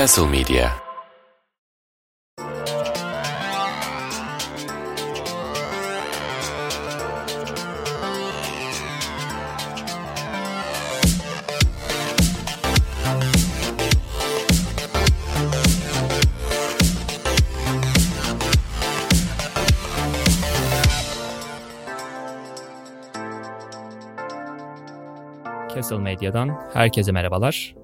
Castle Media Castle Medya'dan herkese merhabalar.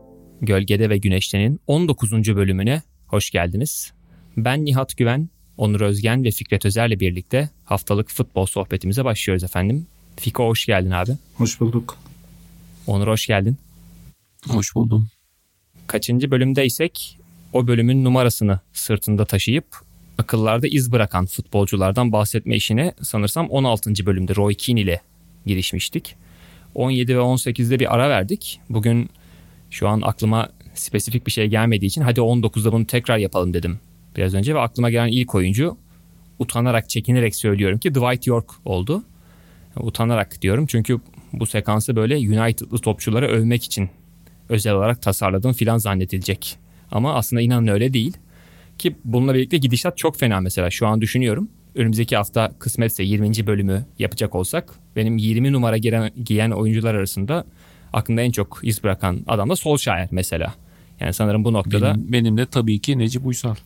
Gölgede ve Güneşte'nin 19. bölümüne hoş geldiniz. Ben Nihat Güven, Onur Özgen ve Fikret Özer'le birlikte haftalık futbol sohbetimize başlıyoruz efendim. Fiko hoş geldin abi. Hoş bulduk. Onur hoş geldin. Hoş buldum. Kaçıncı bölümdeysek o bölümün numarasını sırtında taşıyıp akıllarda iz bırakan futbolculardan bahsetme işine sanırsam 16. bölümde Roy Keane ile girişmiştik. 17 ve 18'de bir ara verdik. Bugün şu an aklıma spesifik bir şey gelmediği için hadi 19'da bunu tekrar yapalım dedim biraz önce ve aklıma gelen ilk oyuncu utanarak çekinerek söylüyorum ki Dwight York oldu. Utanarak diyorum çünkü bu sekansı böyle United'lı topçuları övmek için özel olarak tasarladım filan zannedilecek. Ama aslında inanın öyle değil. Ki bununla birlikte gidişat çok fena mesela şu an düşünüyorum. Önümüzdeki hafta kısmetse 20. bölümü yapacak olsak benim 20 numara giren, giyen oyuncular arasında aklımda en çok iz bırakan adam da Solskjaer mesela. Yani sanırım bu noktada Benim, benim de tabii ki Necip Uysal.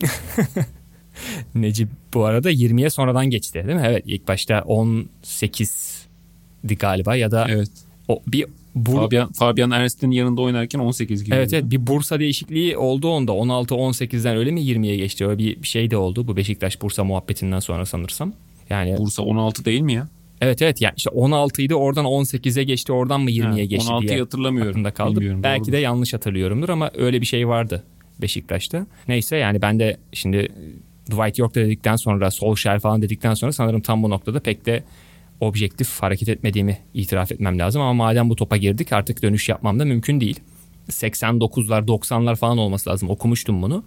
Necip bu arada 20'ye sonradan geçti değil mi? Evet ilk başta 18'di galiba ya da evet. o bir Bur- Fabian, Fabian Ernst'in yanında oynarken 18 gibi. Evet evet bir Bursa değişikliği oldu onda. 16-18'den öyle mi 20'ye geçti? Öyle bir bir şey de oldu bu Beşiktaş Bursa muhabbetinden sonra sanırsam. Yani Bursa 16 değil mi ya? Evet evet yani işte 16 idi oradan 18'e geçti oradan mı 20'ye Ha, geçti 16'yı diye hatırlamıyorum. aklımda kaldı. Bilmiyorum, Belki doğrudur. de yanlış hatırlıyorumdur ama öyle bir şey vardı Beşiktaş'ta. Neyse yani ben de şimdi Dwight York dedikten sonra Solskjaer falan dedikten sonra sanırım tam bu noktada pek de objektif hareket etmediğimi itiraf etmem lazım. Ama madem bu topa girdik artık dönüş yapmam da mümkün değil. 89'lar 90'lar falan olması lazım okumuştum bunu.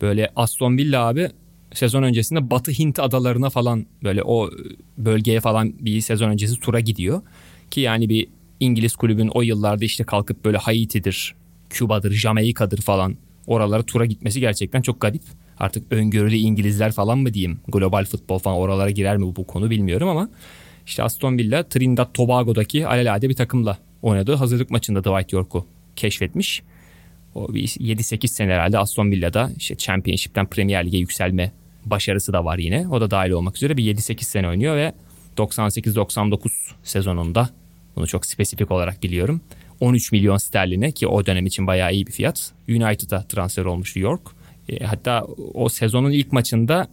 Böyle Aston Villa abi sezon öncesinde Batı Hint adalarına falan böyle o bölgeye falan bir sezon öncesi tura gidiyor. Ki yani bir İngiliz kulübün o yıllarda işte kalkıp böyle Haiti'dir, Küba'dır, Jamaika'dır falan oralara tura gitmesi gerçekten çok garip. Artık öngörülü İngilizler falan mı diyeyim? Global futbol falan oralara girer mi bu, konu bilmiyorum ama işte Aston Villa Trinidad Tobago'daki alelade bir takımla oynadığı hazırlık maçında Dwight York'u keşfetmiş. O bir 7-8 sene herhalde Aston Villa'da işte Championship'ten Premier Lig'e yükselme başarısı da var yine. O da dahil olmak üzere bir 7-8 sene oynuyor ve 98-99 sezonunda bunu çok spesifik olarak biliyorum. 13 milyon sterline ki o dönem için bayağı iyi bir fiyat. United'a transfer olmuştu York. E, hatta o sezonun ilk maçında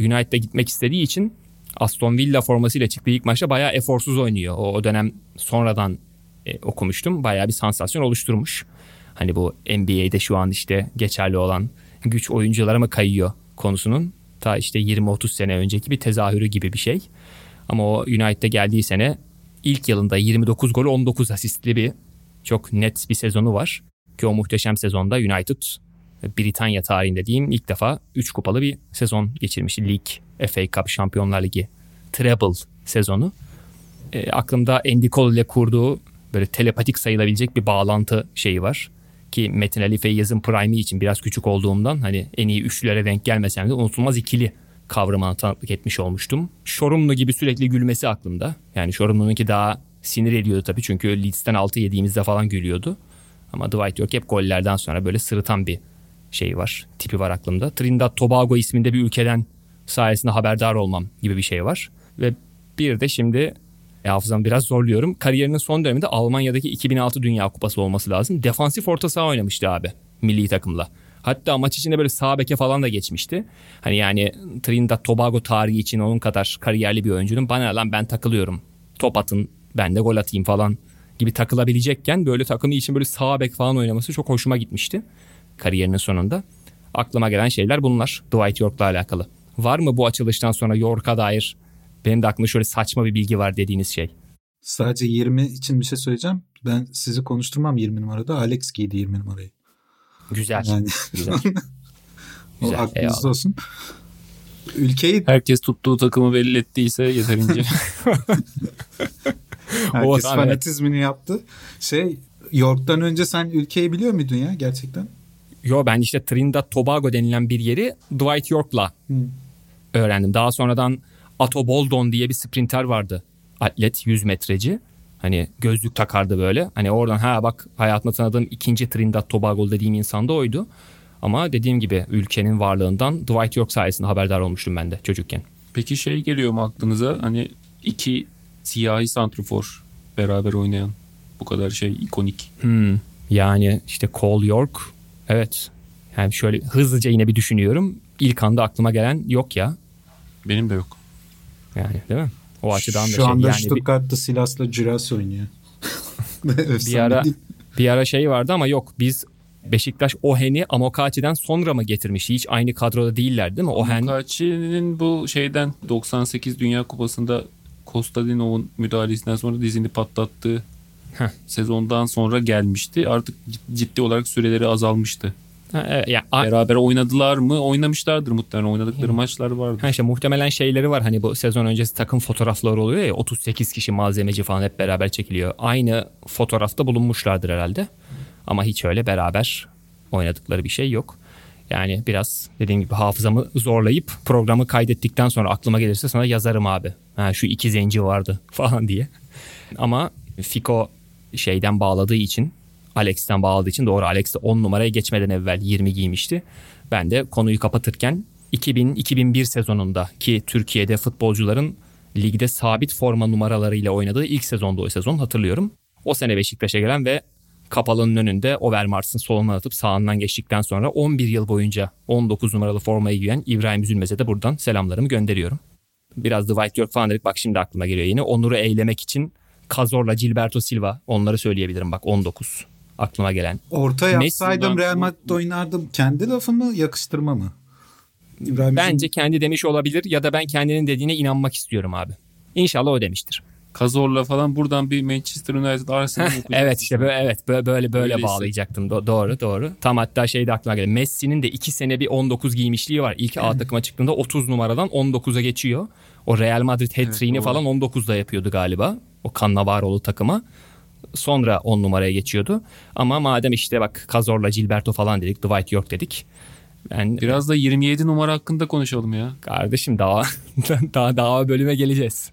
United'a gitmek istediği için Aston Villa formasıyla çıktığı ilk maçta bayağı eforsuz oynuyor. O, o dönem sonradan e, okumuştum. Bayağı bir sansasyon oluşturmuş. Hani bu NBA'de şu an işte geçerli olan güç oyunculara mı kayıyor konusunun ta işte 20-30 sene önceki bir tezahürü gibi bir şey. Ama o United'e geldiği sene ilk yılında 29 gol 19 asistli bir çok net bir sezonu var. Ki o muhteşem sezonda United Britanya tarihinde diyeyim ilk defa 3 kupalı bir sezon geçirmişti. Lig, FA Cup, Şampiyonlar Ligi, treble sezonu. E, aklımda Andy Cole ile kurduğu böyle telepatik sayılabilecek bir bağlantı şeyi var. Ki Metin Ali Feyyaz'ın prime'i için biraz küçük olduğumdan hani en iyi üçlülere denk gelmesem de unutulmaz ikili kavramına tanıklık etmiş olmuştum. Şorumlu gibi sürekli gülmesi aklımda. Yani Şorumlu'nunki daha sinir ediyordu tabii çünkü Leeds'ten 6 yediğimizde falan gülüyordu. Ama Dwight York hep gollerden sonra böyle sırıtan bir şey var, tipi var aklımda. Trinidad Tobago isminde bir ülkeden sayesinde haberdar olmam gibi bir şey var. Ve bir de şimdi e, hafızamı biraz zorluyorum. Kariyerinin son döneminde Almanya'daki 2006 Dünya Kupası olması lazım. Defansif orta saha oynamıştı abi milli takımla. Hatta maç içinde böyle sağ beke falan da geçmişti. Hani yani Trinidad Tobago tarihi için onun kadar kariyerli bir oyuncunun bana lan ben takılıyorum. Top atın ben de gol atayım falan gibi takılabilecekken böyle takımı için böyle sağ bek falan oynaması çok hoşuma gitmişti kariyerinin sonunda. Aklıma gelen şeyler bunlar Dwight York'la alakalı. Var mı bu açılıştan sonra York'a dair benim de aklımda şöyle saçma bir bilgi var dediğiniz şey? Sadece 20 için bir şey söyleyeceğim. Ben sizi konuşturmam 20 numarada. Alex giydi 20 numarayı. Güzel. Yani Güzel. o Güzel, aklınızda eyvallah. olsun. Ülkeyi Herkes tuttuğu takımı belli ettiyse yeterince. herkes tamam, fanatizmini yaptı. Şey York'tan önce sen ülkeyi biliyor muydun ya gerçekten? Yo ben işte Trinidad Tobago denilen bir yeri Dwight York'la öğrendim. Daha sonradan Ato Boldon diye bir sprinter vardı. Atlet 100 metreci. Hani gözlük takardı böyle. Hani oradan ha bak hayatımda tanıdığım ikinci Trinidad Tobago dediğim insan da oydu. Ama dediğim gibi ülkenin varlığından Dwight York sayesinde haberdar olmuştum ben de çocukken. Peki şey geliyor mu aklınıza? Hani iki siyahi santrfor beraber oynayan bu kadar şey ikonik. Hmm, yani işte Cole York evet. Yani şöyle hızlıca yine bir düşünüyorum. İlk anda aklıma gelen yok ya. Benim de yok. Yani değil mi? O açıdan da Şu şey anda yani bir- Stuttgart'ta Silas'la Ciras oynuyor. bir ara bir ara şey vardı ama yok biz Beşiktaş Ohen'i Amokachi'den sonra mı getirmişti? Hiç aynı kadroda değiller değil mi? Ohen Mukachi'nin bu şeyden 98 Dünya Kupası'nda Kostadinov'un müdahalesinden sonra dizini patlattığı Heh. sezondan sonra gelmişti. Artık ciddi olarak süreleri azalmıştı. Ha, evet, ya, Beraber oynadılar mı? Oynamışlardır muhtemelen. Oynadıkları maçlar vardı. ha işte muhtemelen şeyleri var hani bu sezon öncesi takım fotoğrafları oluyor ya 38 kişi malzemeci falan hep beraber çekiliyor. Aynı fotoğrafta bulunmuşlardır herhalde. Ama hiç öyle beraber oynadıkları bir şey yok. Yani biraz dediğim gibi hafızamı zorlayıp programı kaydettikten sonra aklıma gelirse sana yazarım abi. Ha, şu iki zenci vardı falan diye. Ama Fiko şeyden bağladığı için Alex'ten bağladığı için doğru Alex de 10 numaraya geçmeden evvel 20 giymişti. Ben de konuyu kapatırken 2000-2001 sezonunda ki Türkiye'de futbolcuların ligde sabit forma numaralarıyla oynadığı ilk sezonda o sezon hatırlıyorum. O sene Beşiktaş'a gelen ve kapalının önünde Overmars'ın solundan atıp sağından geçtikten sonra 11 yıl boyunca 19 numaralı formayı giyen İbrahim Üzülmez'e de buradan selamlarımı gönderiyorum. Biraz Dwight York falan dedik bak şimdi aklıma geliyor yine. Onur'u eylemek için Cazorla Gilberto Silva onları söyleyebilirim bak 19 aklıma gelen. Orta yapsaydım Real Madrid oynardım. Kendi lafı mı yakıştırma mı? İbrahim Bence kendi demiş olabilir ya da ben kendinin dediğine inanmak istiyorum abi. İnşallah o demiştir. Kazorla falan buradan bir Manchester United Arsenal. Evet işte böyle evet böyle böyle, böyle Öyleyse. bağlayacaktım. Do- doğru doğru. Tam hatta şey de aklıma geldi. Messi'nin de 2 sene bir 19 giymişliği var. İlk A takıma çıktığında 30 numaradan 19'a geçiyor. O Real Madrid hat-trick'ini doğru. falan 19'da yapıyordu galiba. O Cannavaro'lu takıma. Sonra 10 numaraya geçiyordu. Ama madem işte bak Cazorla Gilberto falan dedik. Dwight York dedik. Ben Biraz da 27 numara hakkında konuşalım ya. Kardeşim daha daha daha bölüme geleceğiz.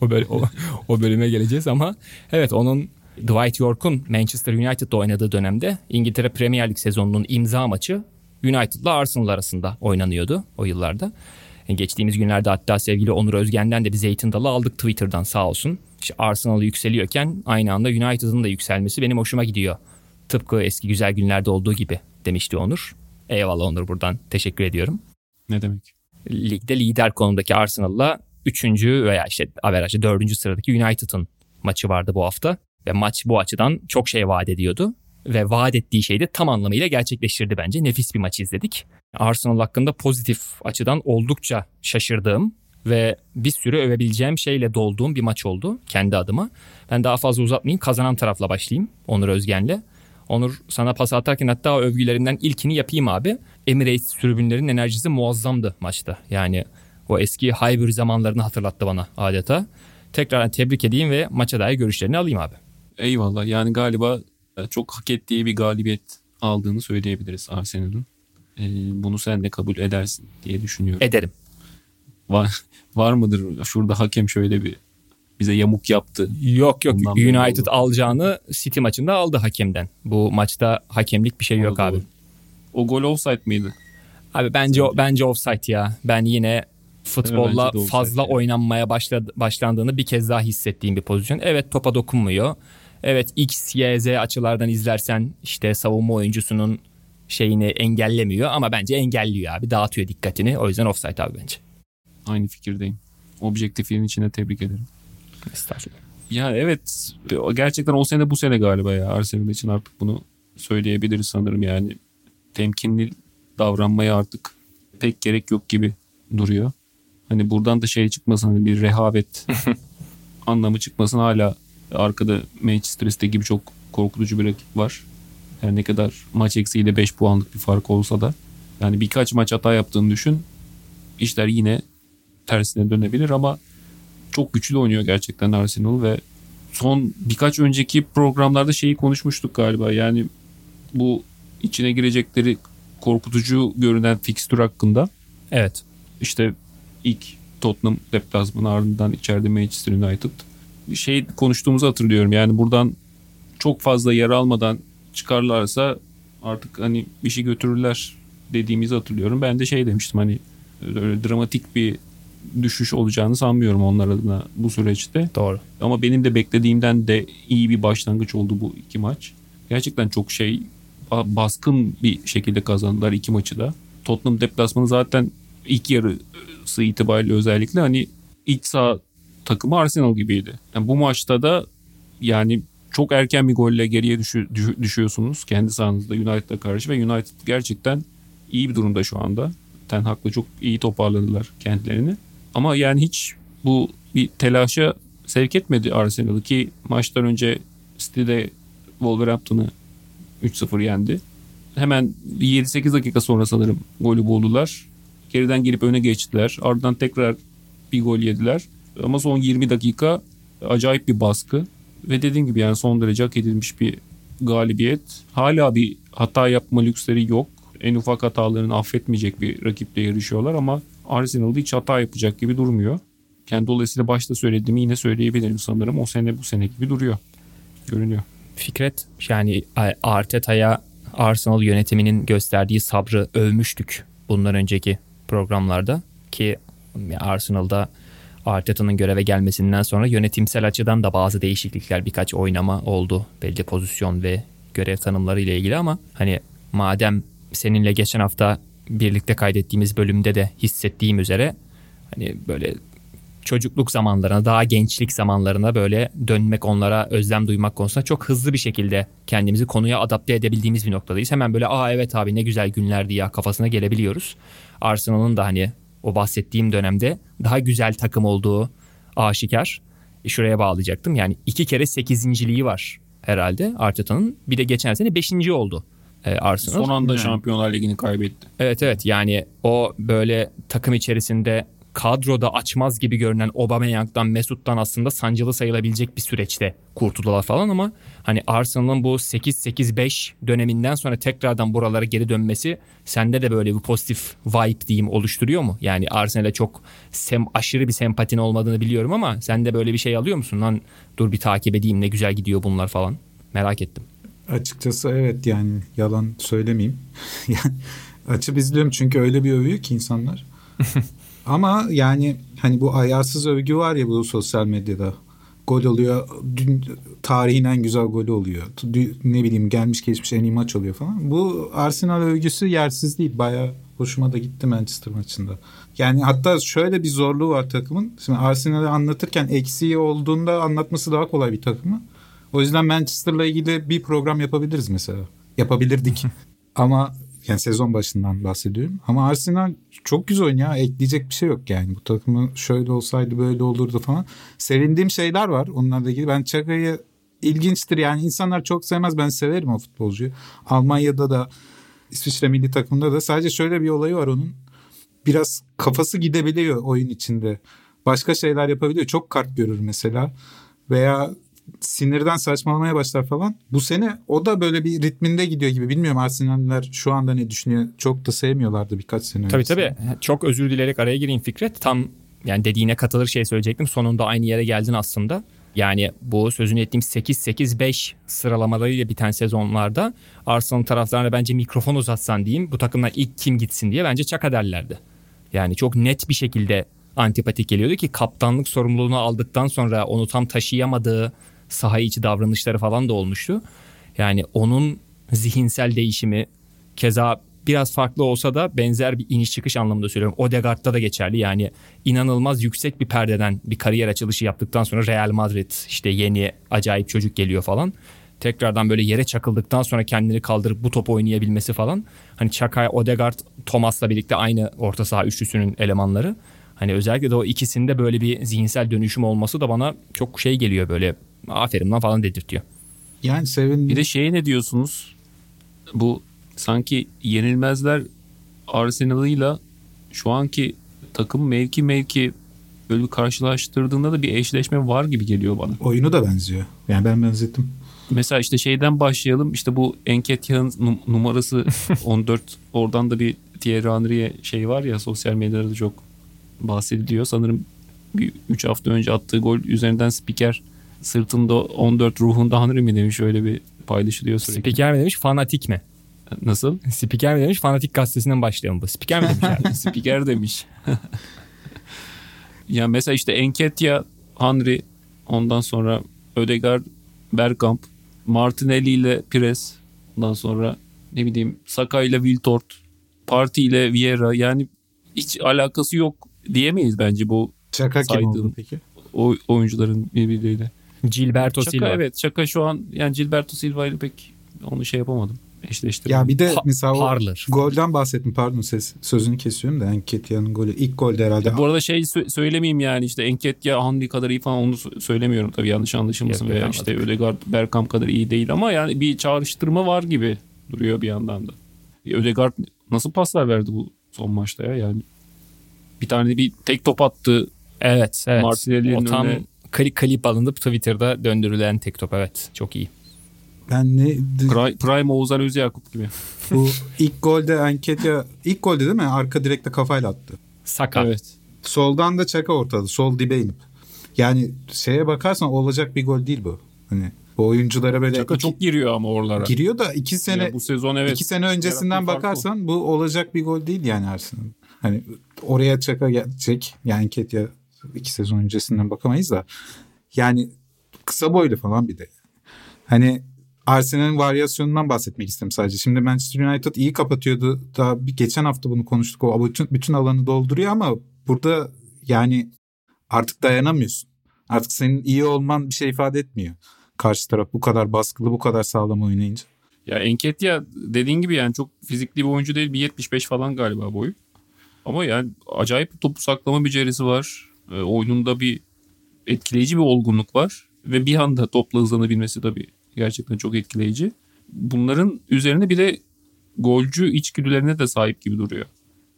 o, böl- o, o bölüme geleceğiz ama evet onun Dwight York'un Manchester United'da oynadığı dönemde İngiltere Premier Lig sezonunun imza maçı United'la Arsenal arasında oynanıyordu o yıllarda. Geçtiğimiz günlerde hatta sevgili Onur Özgen'den de bir zeytin dalı aldık Twitter'dan sağ olsun. Arsenal yükseliyorken aynı anda United'ın da yükselmesi benim hoşuma gidiyor. Tıpkı eski güzel günlerde olduğu gibi demişti Onur. Eyvallah Onur buradan teşekkür ediyorum Ne demek? ligde lider konumdaki Arsenal'la 3. veya işte averajı 4. sıradaki United'ın maçı vardı bu hafta. Ve maç bu açıdan çok şey vaat ediyordu. Ve vaat ettiği şeyi de tam anlamıyla gerçekleştirdi bence. Nefis bir maç izledik. Arsenal hakkında pozitif açıdan oldukça şaşırdığım ve bir sürü övebileceğim şeyle dolduğum bir maç oldu kendi adıma. Ben daha fazla uzatmayayım kazanan tarafla başlayayım Onur Özgen'le. Onur sana pas atarken hatta o övgülerinden ilkini yapayım abi. Emirates tribünlerinin enerjisi muazzamdı maçta. Yani o eski Highbury zamanlarını hatırlattı bana adeta. Tekrar tebrik edeyim ve maça dair görüşlerini alayım abi. Eyvallah. Yani galiba e, çok hak ettiği bir galibiyet aldığını söyleyebiliriz Arsenal'ın. E, bunu sen de kabul edersin diye düşünüyorum. Ederim. Var, var mıdır şurada hakem şöyle bir bize yamuk yaptı. Yok yok belli United alacağını City maçında aldı hakemden. Bu maçta hakemlik bir şey yok O abi. doğru. O gol offside mıydı? Abi bence o, bence offside ya. Ben yine futbolla offside fazla yani. oynanmaya başladı, başlandığını bir kez daha hissettiğim bir pozisyon. Evet topa dokunmuyor. Evet X, Y, Z açılardan izlersen işte savunma oyuncusunun şeyini engellemiyor ama bence engelliyor abi. Dağıtıyor dikkatini. O yüzden offside abi bence. Aynı fikirdeyim. Objektifliğin içine tebrik ederim. Estağfurullah. Ya evet gerçekten o sene bu sene galiba ya Arsenal için artık bunu söyleyebiliriz sanırım yani. Temkinli davranmaya artık pek gerek yok gibi duruyor. Hani buradan da şey çıkmasın hani bir rehavet anlamı çıkmasın hala arkada Manchester City gibi çok korkutucu bir rakip var. Yani ne kadar maç eksiğiyle 5 puanlık bir fark olsa da yani birkaç maç hata yaptığını düşün. İşler yine tersine dönebilir ama çok güçlü oynuyor gerçekten Arsenal ve son birkaç önceki programlarda şeyi konuşmuştuk galiba. Yani bu içine girecekleri korkutucu görünen fikstür hakkında. Evet. İşte ilk Tottenham deplasmanı ardından içeride Manchester United. Şey konuştuğumuzu hatırlıyorum. Yani buradan çok fazla yer almadan çıkarlarsa artık hani bir şey götürürler dediğimizi hatırlıyorum. Ben de şey demiştim hani öyle dramatik bir düşüş olacağını sanmıyorum onlar adına bu süreçte. Doğru. Ama benim de beklediğimden de iyi bir başlangıç oldu bu iki maç. Gerçekten çok şey baskın bir şekilde kazandılar iki maçı da. Tottenham deplasmanı zaten ilk yarısı itibariyle özellikle hani iç saha takımı Arsenal gibiydi. Yani bu maçta da yani çok erken bir golle geriye düşü, düşüyorsunuz kendi sahanızda United'a karşı ve United gerçekten iyi bir durumda şu anda. Ten Hag'la çok iyi toparladılar kendilerini. Ama yani hiç bu bir telaşa sevk etmedi Arsenal'ı ki maçtan önce City'de Wolverhampton'ı 3-0 yendi. Hemen 7-8 dakika sonra sanırım golü buldular. Geriden gelip öne geçtiler. Ardından tekrar bir gol yediler. Ama son 20 dakika acayip bir baskı. Ve dediğim gibi yani son derece hak edilmiş bir galibiyet. Hala bir hata yapma lüksleri yok. En ufak hatalarını affetmeyecek bir rakiple yarışıyorlar ama Arsenal'da hiç hata yapacak gibi durmuyor. Yani dolayısıyla başta söylediğimi yine söyleyebilirim sanırım. O sene bu sene gibi duruyor. Görünüyor. Fikret yani Arteta'ya Arsenal yönetiminin gösterdiği sabrı övmüştük bundan önceki programlarda ki Arsenal'da Arteta'nın göreve gelmesinden sonra yönetimsel açıdan da bazı değişiklikler birkaç oynama oldu belli pozisyon ve görev tanımları ile ilgili ama hani madem seninle geçen hafta birlikte kaydettiğimiz bölümde de hissettiğim üzere hani böyle çocukluk zamanlarına, daha gençlik zamanlarına böyle dönmek, onlara özlem duymak konusunda çok hızlı bir şekilde kendimizi konuya adapte edebildiğimiz bir noktadayız. Hemen böyle aa evet abi ne güzel günlerdi ya kafasına gelebiliyoruz. Arsenal'ın da hani o bahsettiğim dönemde daha güzel takım olduğu aşikar. E, şuraya bağlayacaktım. Yani iki kere sekizinciliği var herhalde Arteta'nın. Bir de geçen sene beşinci oldu e, Arsenal. Son anda yani. Şampiyonlar Ligi'ni kaybetti. Evet evet yani o böyle takım içerisinde kadroda açmaz gibi görünen Aubameyang'dan Mesut'tan aslında sancılı sayılabilecek bir süreçte kurtuldular falan ama hani Arsenal'ın bu 8-8-5 döneminden sonra tekrardan buralara geri dönmesi sende de böyle bir pozitif vibe diyeyim oluşturuyor mu? Yani Arsenal'e çok sem aşırı bir sempatin olmadığını biliyorum ama sen de böyle bir şey alıyor musun? Lan dur bir takip edeyim ne güzel gidiyor bunlar falan. Merak ettim. Açıkçası evet yani yalan söylemeyeyim. yani açıp izliyorum çünkü öyle bir övüyor ki insanlar. Ama yani hani bu ayarsız övgü var ya bu sosyal medyada. Gol oluyor. Dün tarihin en güzel golü oluyor. Ne bileyim gelmiş geçmiş en iyi maç oluyor falan. Bu Arsenal övgüsü yersiz değil. Baya hoşuma da gitti Manchester maçında. Yani hatta şöyle bir zorluğu var takımın. Şimdi Arsenal'ı anlatırken eksiği olduğunda anlatması daha kolay bir takımı. O yüzden Manchester'la ilgili bir program yapabiliriz mesela. Yapabilirdik. Ama yani sezon başından bahsediyorum. Ama Arsenal çok güzel oynuyor. Ekleyecek bir şey yok yani. Bu takımı şöyle olsaydı böyle olurdu falan. Sevindiğim şeyler var onlarla ilgili. Ben Çaka'yı ilginçtir yani. insanlar çok sevmez. Ben severim o futbolcuyu. Almanya'da da İsviçre milli takımında da sadece şöyle bir olayı var onun. Biraz kafası gidebiliyor oyun içinde. Başka şeyler yapabiliyor. Çok kart görür mesela. Veya sinirden saçmalamaya başlar falan. Bu sene o da böyle bir ritminde gidiyor gibi. Bilmiyorum Arsenal'ler şu anda ne düşünüyor. Çok da sevmiyorlardı birkaç sene Tabii tabii. Çok özür dileyerek araya gireyim Fikret. Tam yani dediğine katılır şey söyleyecektim. Sonunda aynı yere geldin aslında. Yani bu sözünü ettiğim 8-8-5 sıralamalarıyla biten sezonlarda Arsenal taraftarına bence mikrofon uzatsan diyeyim bu takımdan ilk kim gitsin diye bence Çaka derlerdi. Yani çok net bir şekilde antipatik geliyordu ki kaptanlık sorumluluğunu aldıktan sonra onu tam taşıyamadığı saha içi davranışları falan da olmuştu. Yani onun zihinsel değişimi keza biraz farklı olsa da benzer bir iniş çıkış anlamında söylüyorum. Odegaard'da da geçerli. Yani inanılmaz yüksek bir perdeden bir kariyer açılışı yaptıktan sonra Real Madrid işte yeni acayip çocuk geliyor falan. Tekrardan böyle yere çakıldıktan sonra kendini kaldırıp bu top oynayabilmesi falan. Hani Çakay, Odegaard, Thomas'la birlikte aynı orta saha üçlüsünün elemanları. Hani özellikle de o ikisinde böyle bir zihinsel dönüşüm olması da bana çok şey geliyor böyle aferin lan falan dedirtiyor. Yani sevin. Bir de şey ne diyorsunuz? Bu sanki yenilmezler Arsenal'ıyla şu anki takım mevki mevki böyle bir karşılaştırdığında da bir eşleşme var gibi geliyor bana. Oyunu da benziyor. Yani ben benzettim. Mesela işte şeyden başlayalım. İşte bu Enketya'nın num- numarası 14. Oradan da bir Thierry Henry'e şey var ya sosyal medyada da çok bahsediliyor. Sanırım bir 3 hafta önce attığı gol üzerinden spiker sırtında 14 ruhunda Henry mi demiş öyle bir paylaşılıyor sürekli. Spiker mi demiş fanatik mi? Nasıl? Spiker mi demiş fanatik gazetesinden başlayalım bu. Spiker mi demiş abi? spiker demiş. ya mesela işte Enketya, Henry, ondan sonra Ödegaard, Bergkamp, Martinelli ile Pires, ondan sonra ne bileyim Saka ile Wiltord, Parti ile Vieira yani hiç alakası yok diyemeyiz bence bu Çaka kim oldu peki? o oyuncuların birbirleriyle. Gilberto Chaka Silva. evet Chaka şu an yani Gilberto Silva ile pek onu şey yapamadım. Eşleştirmedim. Ya bir de Pa- mesela o Parler. golden bahsettim pardon ses, sözünü kesiyorum da Enketya'nın golü ilk golde herhalde. Bu arada şey sö- söylemeyeyim yani işte Enketia Henry kadar iyi falan onu sö- söylemiyorum tabii yanlış anlaşılmasın yok, veya anladım. işte Ödegaard Bergkamp kadar iyi değil ama yani bir çağrıştırma var gibi duruyor bir yandan da. E, Ödegaard nasıl paslar verdi bu son maçta ya yani bir tane bir tek top attı Evet evet. Martinelli'nin o tam önüne- klip, klip alınıp Twitter'da döndürülen tek top evet. Çok iyi. Ben ne Pri- Prime Oğuzhan Özyakup gibi. bu ilk golde Enketya ilk golde değil mi? Arka direkte kafayla attı. Saka. Evet. Soldan da Çaka ortadı. Sol dibe inip. Yani şeye bakarsan olacak bir gol değil bu. Hani bu oyunculara böyle Çaka iki- çok giriyor ama oralara. giriyor da iki sene Ya bu sezon evet. iki sene öncesinden bakarsan bu olacak bir gol değil yani Arsenal'ın. Hani oraya Çaka gelecek. Yani Enketya iki sezon öncesinden bakamayız da. Yani kısa boylu falan bir de. Hani Arsenal'in varyasyonundan bahsetmek istedim sadece. Şimdi Manchester United iyi kapatıyordu. Daha bir geçen hafta bunu konuştuk. O bütün, bütün alanı dolduruyor ama burada yani artık dayanamıyorsun. Artık senin iyi olman bir şey ifade etmiyor. Karşı taraf bu kadar baskılı, bu kadar sağlam oynayınca. Ya Enketia dediğin gibi yani çok fizikli bir oyuncu değil. Bir 75 falan galiba boyu. Ama yani acayip topu saklama becerisi var. E, oyununda bir etkileyici bir olgunluk var. Ve bir anda topla hızlanabilmesi tabii gerçekten çok etkileyici. Bunların üzerine bir de golcü içgüdülerine de sahip gibi duruyor.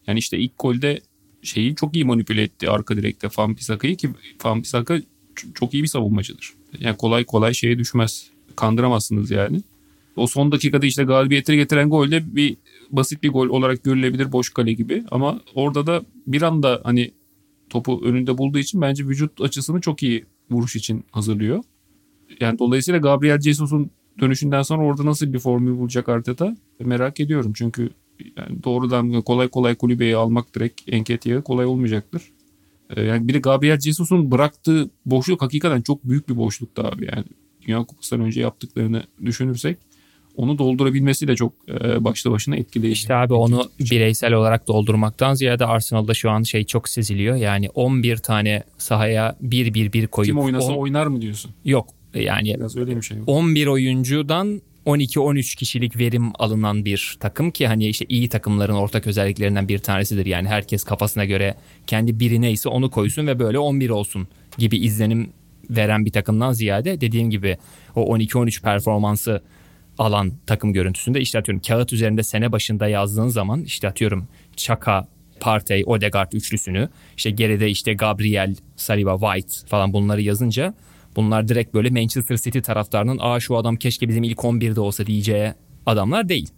Yani işte ilk golde şeyi çok iyi manipüle etti arka direkte Fampisaka'yı ki Fampisaka çok iyi bir savunmacıdır. Yani kolay kolay şeye düşmez. Kandıramazsınız yani. O son dakikada işte galibiyeti getiren gol de bir basit bir gol olarak görülebilir boş kale gibi. Ama orada da bir anda hani topu önünde bulduğu için bence vücut açısını çok iyi vuruş için hazırlıyor. Yani dolayısıyla Gabriel Jesus'un dönüşünden sonra orada nasıl bir formül bulacak Arteta merak ediyorum. Çünkü yani doğrudan kolay kolay kulübeyi almak direkt Enketia'ya kolay olmayacaktır. Ee, Yani bir de Gabriel Jesus'un bıraktığı boşluk hakikaten çok büyük bir boşluktu abi. Yani Dünya Kupası'ndan önce yaptıklarını düşünürsek onu doldurabilmesi de çok e, başlı başına etkileyici. İşte abi onu bireysel olarak doldurmaktan ziyade Arsenal'da şu an şey çok seziliyor. Yani 11 tane sahaya 1-1-1 koyup Kim oynasa on- oynar mı diyorsun? yok yani Biraz öyle bir şey. 11 oyuncudan 12-13 kişilik verim alınan bir takım ki hani işte iyi takımların ortak özelliklerinden bir tanesidir. Yani herkes kafasına göre kendi biri neyse onu koysun ve böyle 11 olsun gibi izlenim veren bir takımdan ziyade dediğim gibi o 12-13 performansı alan takım görüntüsünde işte atıyorum kağıt üzerinde sene başında yazdığın zaman işte atıyorum Chaka, Partey, Odegaard üçlüsünü işte geride işte Gabriel, Saliba, White falan bunları yazınca bunlar direkt böyle Manchester City taraftarının aa şu adam keşke bizim ilk 11'de olsa diyeceği adamlar değil.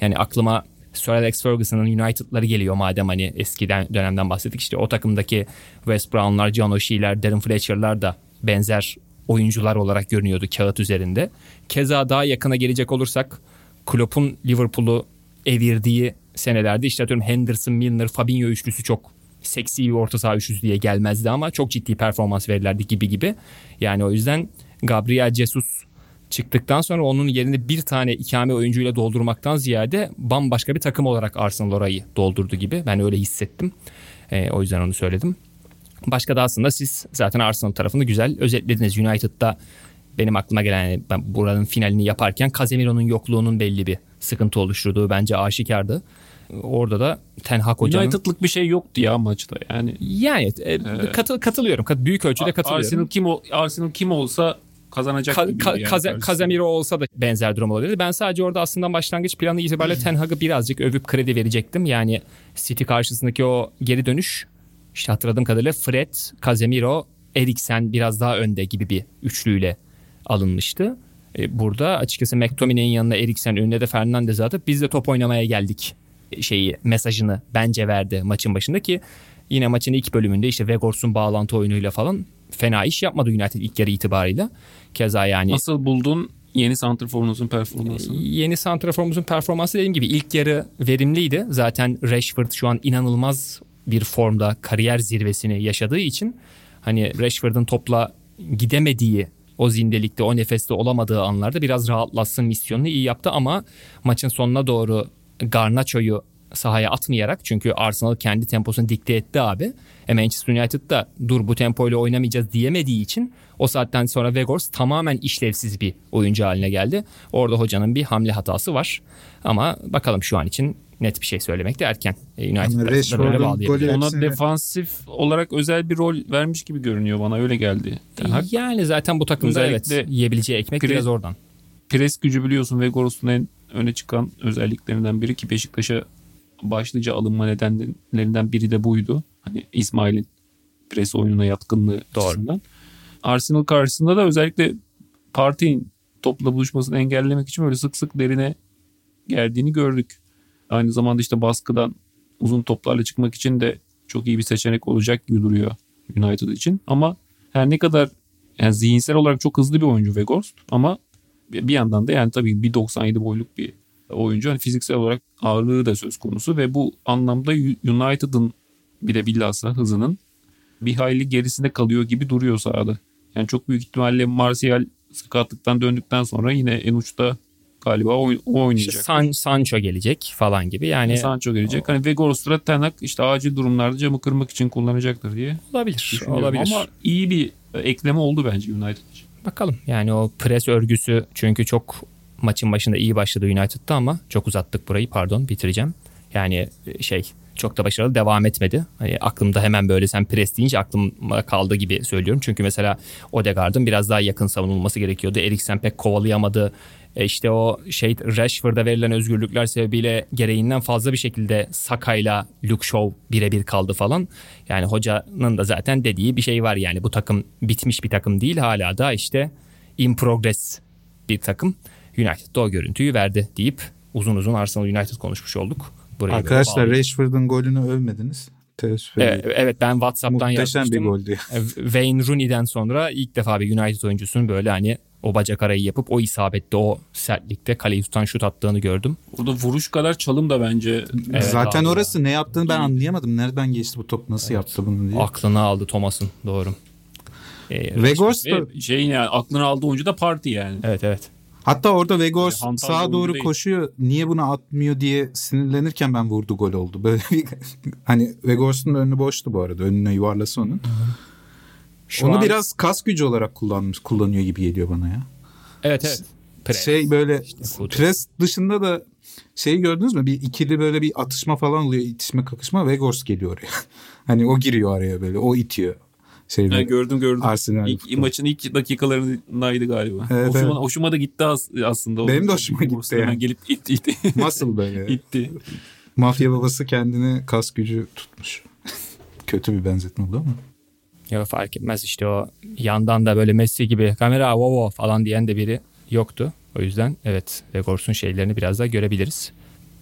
Yani aklıma Sir Alex Ferguson'ın United'ları geliyor madem hani eskiden dönemden bahsettik. işte o takımdaki West Brown'lar, John O'Shea'ler, Darren Fletcher'lar da benzer oyuncular olarak görünüyordu kağıt üzerinde. Keza daha yakına gelecek olursak Klopp'un Liverpool'u evirdiği senelerde işte atıyorum Henderson, Milner, Fabinho üçlüsü çok seksi bir orta saha üçlüsü diye gelmezdi ama çok ciddi performans verirlerdi gibi gibi. Yani o yüzden Gabriel Jesus çıktıktan sonra onun yerini bir tane ikame oyuncuyla doldurmaktan ziyade bambaşka bir takım olarak Arsenal orayı doldurdu gibi. Ben öyle hissettim. Ee, o yüzden onu söyledim. Başka da aslında siz zaten Arsenal tarafını güzel özetlediniz. United'da benim aklıma gelen yani ben buranın finalini yaparken Casemiro'nun yokluğunun belli bir sıkıntı oluşturduğu bence aşikardı. Orada da Ten Hag hocanın... United'lık bir şey yoktu ya maçta. Yani Yani e, katı- katılıyorum. Kat- büyük ölçüde katılıyorum. Arsenal kim o Arsenal kim olsa kazanacak Ka- Ka- yani Kaze-. Casemiro olsa da benzer durum olabilirdi. Ben sadece orada aslında başlangıç planı itibariyle Ten Hag'ı birazcık övüp kredi verecektim. Yani City karşısındaki o geri dönüş işte hatırladığım kadarıyla Fred, Casemiro, Eriksen biraz daha önde gibi bir üçlüyle alınmıştı. E, burada açıkçası McTominay'in yanına Eriksen önüne de Fernandez atıp biz de top oynamaya geldik e, şeyi mesajını bence verdi maçın başında ki yine maçın ilk bölümünde işte Vegors'un bağlantı oyunuyla falan fena iş yapmadı United ilk yarı itibarıyla. Keza yani Nasıl buldun yeni santrforunuzun performansını? yeni santraforumuzun performansı dediğim gibi ilk yarı verimliydi. Zaten Rashford şu an inanılmaz bir formda kariyer zirvesini yaşadığı için hani Rashford'un topla gidemediği o zindelikte o nefeste olamadığı anlarda biraz rahatlatsın misyonunu iyi yaptı ama maçın sonuna doğru Garnacho'yu sahaya atmayarak çünkü Arsenal kendi temposunu dikte etti abi. E Manchester United da dur bu tempoyla oynamayacağız diyemediği için o saatten sonra Vegors tamamen işlevsiz bir oyuncu haline geldi. Orada hocanın bir hamle hatası var. Ama bakalım şu an için net bir şey söylemek de erken. E, United böyle golü- Ona hepsini- defansif olarak özel bir rol vermiş gibi görünüyor bana öyle geldi. Ten Hag Yani zaten bu takımda Özellikle evet yiyebileceği ekmek Pre- biraz oradan. pres gücü biliyorsun ve Goros'un en öne çıkan özelliklerinden biri ki Beşiktaş'a başlıca alınma nedenlerinden biri de buydu. Hani İsmail'in pres oyununa yatkınlığı Doğru. açısından. Arsenal karşısında da özellikle Partey'in topla buluşmasını engellemek için böyle sık sık derine geldiğini gördük. Aynı zamanda işte baskıdan uzun toplarla çıkmak için de çok iyi bir seçenek olacak gibi duruyor United için. Ama her ne kadar yani zihinsel olarak çok hızlı bir oyuncu Weghorst ama bir yandan da yani tabii 1.97 boyluk bir oyuncu. Hani fiziksel olarak ağırlığı da söz konusu ve bu anlamda United'ın bir de bilhassa hızının bir hayli gerisinde kalıyor gibi duruyor sahada. Yani çok büyük ihtimalle Martial sakatlıktan döndükten sonra yine en uçta galiba o, o İşte oynayacak. San, Sancho gelecek falan gibi yani Sancho gelecek. Hani Vegors'u Ten Hag işte acil durumlarda camı kırmak için kullanacaktır diye olabilir. Olabilir. Ama iyi bir ekleme oldu bence United için. Bakalım yani o pres örgüsü çünkü çok maçın başında iyi başladı United'da ama çok uzattık burayı pardon bitireceğim. Yani şey çok da başarılı devam etmedi. Hani aklımda hemen böyle sen pres deyince aklıma kaldı gibi söylüyorum. Çünkü mesela Odegaard'ın biraz daha yakın savunulması gerekiyordu. Eriksen pek kovalayamadı. E işte o şey Rashford'a verilen özgürlükler sebebiyle gereğinden fazla bir şekilde Saka'yla Luke Shaw birebir kaldı falan. Yani hocanın da zaten dediği bir şey var yani bu takım bitmiş bir takım değil hala da işte in progress bir takım. United da o görüntüyü verdi deyip uzun uzun Arsenal United konuşmuş olduk. Burayı Arkadaşlar. Rashford'un golünü övmediniz. Teessüf Evet, evet ben WhatsApp'tan Muhteşem bir yazmıştım. goldü. E, Wayne Rooney'den sonra ilk defa bir United oyuncusunun böyle hani o bacak arayı yapıp o isabette o sertlikte kaleyi tutan şut attığını gördüm. Orada vuruş kadar çalım da bence Evet Zaten abi orası ne yaptığını ben anlayamadım. Nereden geçti bu top nasıl yaptı bunu diye. Aklını aldı Thomas'ın doğru. E, Vegors da şey yani aklına aldığı oyuncu da Parti yani. Evet evet. hatta orada Vegors bir sağa doğru değil. koşuyor. Niye bunu atmıyor diye sinirlenirken ben vurdu gol oldu. Böyle bir hani Vegors'un önü boştu bu arada. Önüne yuvarlası onun. Şu Onu an- biraz kas gücü olarak kullanmış kullanıyor gibi geliyor bana ya. Evet evet. Pres. Şey böyle kutu. pres dışında da şey gördünüz mü? Bir ikili böyle bir atışma falan oluyor. itişme kakışma. Vegors geliyor oraya. hani o giriyor araya böyle. O itiyor. Şeyde, Ha, gördüm gördüm. Arsenal İlk, maçın ilk dakikalarındaydı galiba. Evet, hoşuma, evet. hoşuma da gitti as- aslında. o. Benim de hoşuma gitti hemen yani. Gelip itti itti. Muscle böyle. itti. Mafya babası kendine kas gücü tutmuş. Kötü bir benzetme oldu ama. Ya fark etmez işte o yandan da böyle Messi gibi kamera wow wow falan diyen de biri yoktu. O yüzden evet Vegors'un şeylerini biraz daha görebiliriz.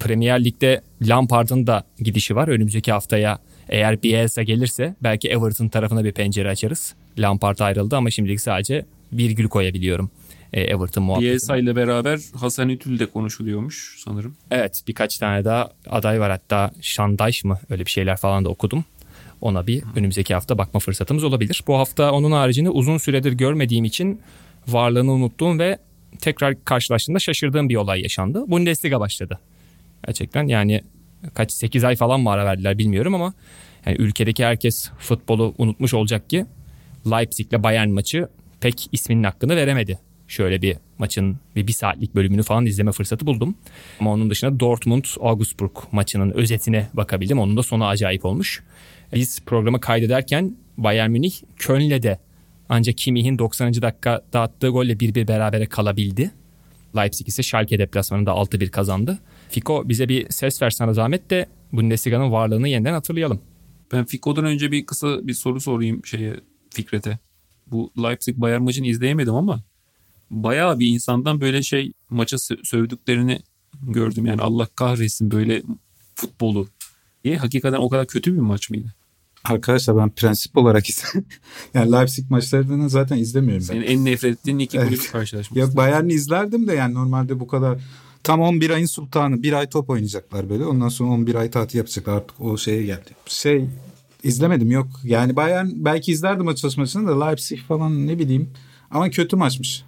Premier Lig'de Lampard'ın da gidişi var. Önümüzdeki haftaya eğer Bielsa gelirse belki Everton tarafına bir pencere açarız. Lampard ayrıldı ama şimdilik sadece virgül koyabiliyorum e, Everton muhabbetine. Bielsa ile beraber Hasan Ütül de konuşuluyormuş sanırım. Evet birkaç tane daha aday var hatta Şandaş mı öyle bir şeyler falan da okudum. Ona bir önümüzdeki hafta bakma fırsatımız olabilir. Bu hafta onun haricinde uzun süredir görmediğim için varlığını unuttuğum ve tekrar karşılaştığımda şaşırdığım bir olay yaşandı. Bundesliga başladı. Gerçekten yani kaç 8 ay falan mı ara verdiler bilmiyorum ama yani ülkedeki herkes futbolu unutmuş olacak ki Leipzig'le Bayern maçı pek isminin hakkını veremedi. Şöyle bir maçın bir, bir saatlik bölümünü falan izleme fırsatı buldum. Ama onun dışında Dortmund Augsburg maçının özetine bakabildim. Onun da sonu acayip olmuş. Biz programı kaydederken Bayern Münih Köln'le de ancak Kimmih'in 90. dakika attığı golle 1-1 berabere kalabildi. Leipzig ise Schalke deplasmanında 6-1 kazandı. Fiko bize bir ses ver sana zahmet de Bundesliga'nın varlığını yeniden hatırlayalım. Ben Fiko'dan önce bir kısa bir soru sorayım şeye Fikret'e. Bu Leipzig Bayern maçını izleyemedim ama bayağı bir insandan böyle şey maça sö- sövdüklerini gördüm. Yani Allah kahretsin böyle futbolu diye. Hakikaten o kadar kötü bir maç mıydı? Arkadaşlar ben prensip olarak izledim. yani Leipzig maçlarını zaten izlemiyorum ben. Senin en nefret ettiğin iki kulüp karşılaşması. Ya Bayern'i izlerdim de yani normalde bu kadar tam 11 ayın sultanı bir ay top oynayacaklar böyle. Ondan sonra 11 ay tatil yapacaklar artık o şeye geldi. Şey izlemedim yok. Yani Bayern belki izlerdim maç çalışmasını da Leipzig falan ne bileyim. Ama kötü maçmış.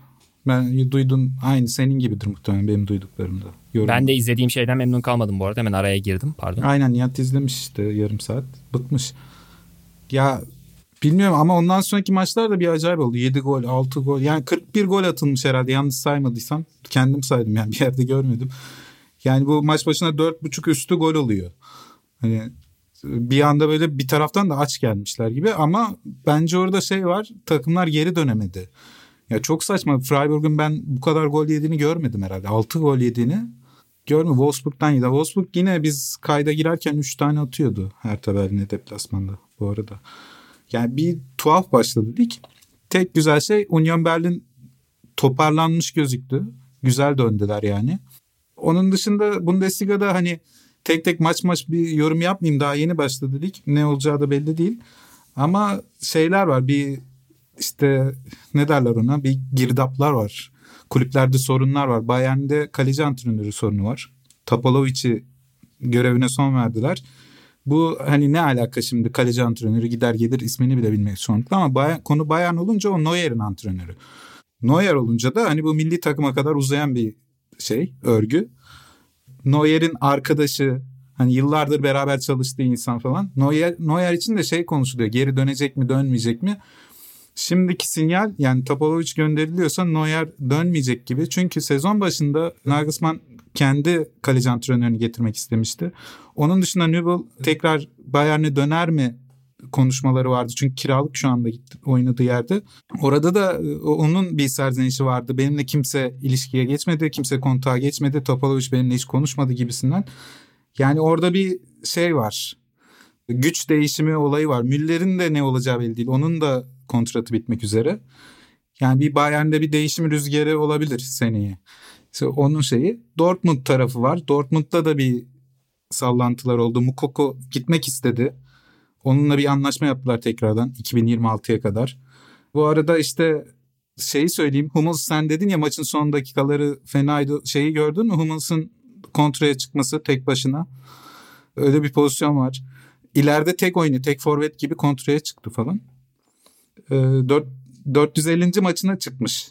Ben duydum aynı senin gibidir muhtemelen benim duyduklarımda. Yorum. Ben de izlediğim şeyden memnun kalmadım bu arada. Hemen araya girdim. Pardon. Aynen Nihat izlemiş işte yarım saat. Bıkmış. Ya bilmiyorum ama ondan sonraki maçlar da bir acayip oldu. 7 gol, 6 gol. Yani 41 gol atılmış herhalde yanlış saymadıysam. Kendim saydım yani bir yerde görmedim. Yani bu maç başına 4.5 üstü gol oluyor. Hani bir anda böyle bir taraftan da aç gelmişler gibi ama bence orada şey var takımlar geri dönemedi. Ya çok saçma. Freiburg'un ben bu kadar gol yediğini görmedim herhalde. 6 gol yediğini görme Wolfsburg'dan yedi. Wolfsburg yine biz kayda girerken 3 tane atıyordu Hertha Berlin'e deplasmanda bu arada. Yani bir tuhaf başladı lig. Tek güzel şey Union Berlin toparlanmış gözüktü. Güzel döndüler yani. Onun dışında Bundesliga'da hani tek tek maç maç bir yorum yapmayayım. Daha yeni başladı lig. Ne olacağı da belli değil. Ama şeyler var. Bir işte ne derler ona? Bir girdaplar var. Kulüplerde sorunlar var. Bayern'de kaleci antrenörü sorunu var. Topolovic'i görevine son verdiler. Bu hani ne alaka şimdi kaleci antrenörü gider gelir ismini bile bilmek çoğunlukla ama Bayern, konu Bayern olunca o Neuer'in antrenörü. Neuer olunca da hani bu milli takıma kadar uzayan bir şey, örgü. Neuer'in arkadaşı, hani yıllardır beraber çalıştığı insan falan. Neuer, Neuer için de şey konuşuluyor. Geri dönecek mi, dönmeyecek mi? Şimdiki sinyal yani Topalovic gönderiliyorsa Neuer dönmeyecek gibi. Çünkü sezon başında Nagelsmann kendi kaleci antrenörünü getirmek istemişti. Onun dışında Nübel tekrar Bayern'e döner mi konuşmaları vardı. Çünkü kiralık şu anda oynadığı yerde. Orada da e, onun bir serzenişi vardı. Benimle kimse ilişkiye geçmedi, kimse kontağa geçmedi. Topalovic benimle hiç konuşmadı gibisinden. Yani orada bir şey var. Güç değişimi olayı var. Müller'in de ne olacağı belli değil. Onun da kontratı bitmek üzere. Yani bir Bayern'de bir değişim rüzgarı olabilir seneye. Onun şeyi. Dortmund tarafı var. Dortmund'da da bir sallantılar oldu. Mukoko gitmek istedi. Onunla bir anlaşma yaptılar tekrardan 2026'ya kadar. Bu arada işte şeyi söyleyeyim. Hummels sen dedin ya maçın son dakikaları fenaydı. Şeyi gördün mü? Hummels'ın kontraya çıkması tek başına. Öyle bir pozisyon var. İleride tek oyunu, tek forvet gibi kontraya çıktı falan. Ee, 4, 450. maçına çıkmış.